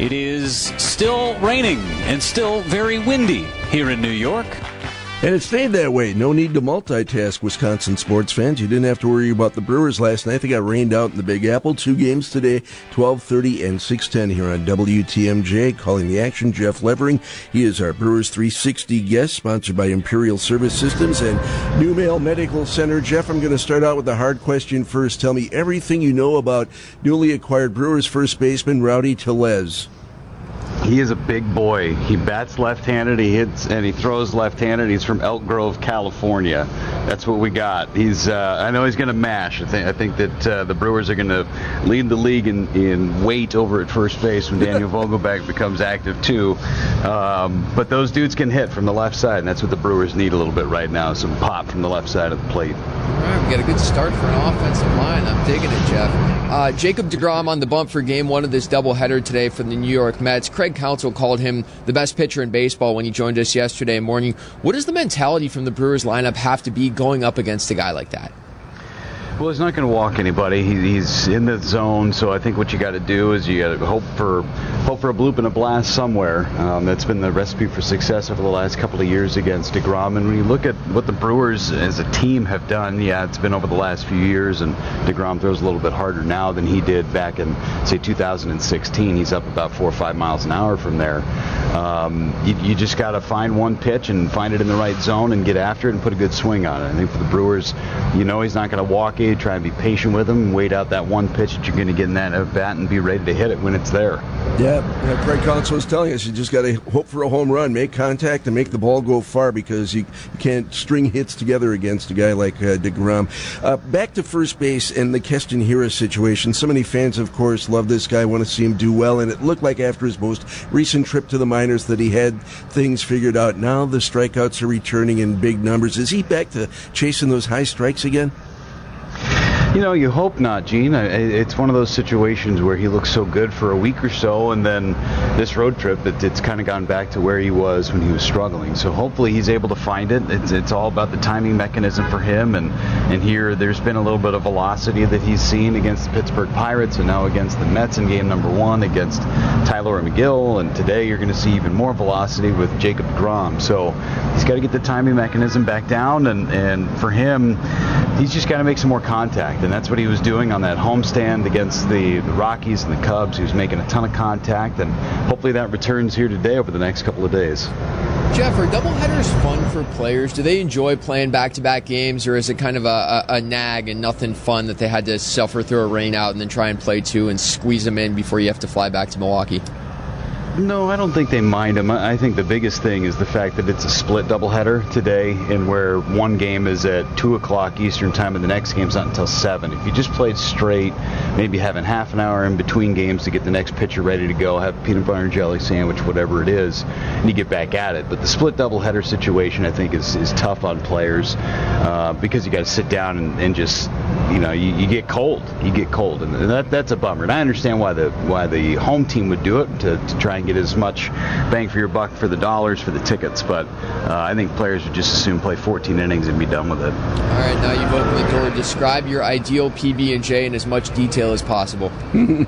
It is still raining and still very windy here in New York. And it stayed that way. No need to multitask, Wisconsin sports fans. You didn't have to worry about the Brewers last night. They got rained out in the Big Apple. Two games today, 1230 and 610 here on WTMJ. Calling the action, Jeff Levering. He is our Brewers 360 guest, sponsored by Imperial Service Systems and New Mail Medical Center. Jeff, I'm going to start out with a hard question first. Tell me everything you know about newly acquired Brewers first baseman Rowdy Tellez. He is a big boy. He bats left-handed. He hits and he throws left-handed. He's from Elk Grove, California. That's what we got. He's. Uh, I know he's going to mash. I think. I think that uh, the Brewers are going to lead the league in, in weight over at first base when Daniel Vogelbach becomes active too. Um, but those dudes can hit from the left side, and that's what the Brewers need a little bit right now. Some pop from the left side of the plate. All right, we got a good start for an offensive line. I'm digging it, Jeff. Uh, Jacob DeGrom on the bump for Game One of this doubleheader today for the New York Mets. Craig Craig Counsell called him the best pitcher in baseball when he joined us yesterday morning. What does the mentality from the Brewers lineup have to be going up against a guy like that? Well, he's not going to walk anybody. He, he's in the zone, so I think what you got to do is you got to hope for hope for a bloop and a blast somewhere. Um, that's been the recipe for success over the last couple of years against Degrom. And when you look at what the Brewers as a team have done, yeah, it's been over the last few years, and Degrom throws a little bit harder now than he did back in say 2016. He's up about four or five miles an hour from there. Um, you, you just got to find one pitch and find it in the right zone and get after it and put a good swing on it. I think for the Brewers, you know he's not going to walk you. Try and be patient with him, wait out that one pitch that you're going to get in that at bat, and be ready to hit it when it's there. Yeah, yeah Craig Counsell was telling us you just got to hope for a home run, make contact, and make the ball go far because you, you can't string hits together against a guy like uh, DeGrom. Uh, back to first base and the Keston Hiura situation. So many fans, of course, love this guy, want to see him do well, and it looked like after his most recent trip to the that he had things figured out. Now the strikeouts are returning in big numbers. Is he back to chasing those high strikes again? You know, you hope not, Gene. It's one of those situations where he looks so good for a week or so, and then this road trip, it, it's kind of gone back to where he was when he was struggling. So hopefully he's able to find it. It's, it's all about the timing mechanism for him, and, and here there's been a little bit of velocity that he's seen against the Pittsburgh Pirates, and now against the Mets in game number one, against Tylor Megill, and today you're going to see even more velocity with Jacob Grom. So he's got to get the timing mechanism back down, and, and for him, he's just got to make some more contact, and that's what he was doing on that homestand against the, Rockies and the Cubs. He was making a ton of contact, and hopefully that returns here today over the next couple of days. Jeff, are doubleheaders fun for players? Do they enjoy playing back-to-back games, or is it kind of a, a, a nag and nothing fun that they had to suffer through a rain out and then try and play two and squeeze them in before you have to fly back to Milwaukee? No, I don't think they mind them. I think the biggest thing is the fact that it's a split doubleheader today, and where one game is at two o'clock Eastern time, and the next game's not until seven. If you just played straight, maybe having half an hour in between games to get the next pitcher ready to go, have a peanut butter and jelly sandwich, whatever it is, and you get back at it. But the split doubleheader situation, I think, is, is tough on players uh, because you got to sit down and, and just, you know, you, you, get cold. You get cold, and that that's a bummer. And I understand why the why the home team would do it to, to try and get as much bang for your buck for the dollars for the tickets. But uh, I think players would just assume play 14 innings and be done with it. All right, now you've opened the door. Describe your ideal PB and J in as much detail as possible.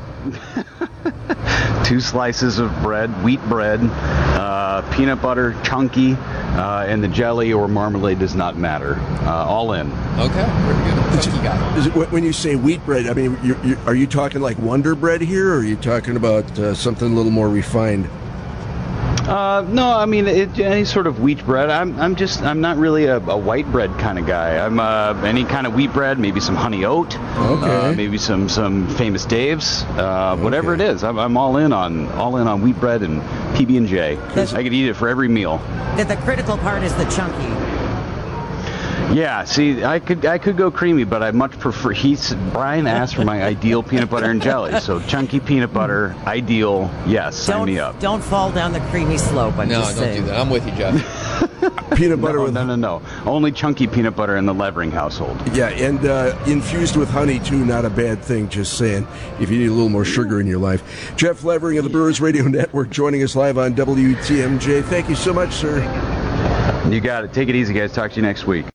Two slices of bread, wheat bread, uh, peanut butter, chunky, uh, and the jelly or marmalade does not matter. Uh, all in. Okay, very good. Chunky guy. Is it, when you say wheat bread, I mean, you're, you're, are you talking like Wonder Bread here, or are you talking about uh, something a little more refined? Uh, no, I mean it, any sort of wheat bread. I'm, I'm just I'm not really a, a white bread kind of guy. I'm uh, any kind of wheat bread, maybe some honey oat, okay. uh, maybe some some famous Dave's, uh, okay. whatever it is. I'm, I'm, all in on all in on wheat bread and PB and J. I could eat it for every meal. The, the critical part is the chunky. Yeah, see, I could I could go creamy, but I much prefer. He's Brian asked for my ideal peanut butter and jelly, so chunky peanut butter, ideal. Yes, sign don't, me up. Don't fall down the creamy slope. I'm no, just don't saying. do that. I'm with you, Jeff. peanut butter no, with no, no, no. Only chunky peanut butter in the Levering household. Yeah, and uh, infused with honey too. Not a bad thing. Just saying. If you need a little more sugar in your life, Jeff Levering of the Brewers Radio Network joining us live on WTMJ. Thank you so much, sir. You got it. Take it easy, guys. Talk to you next week.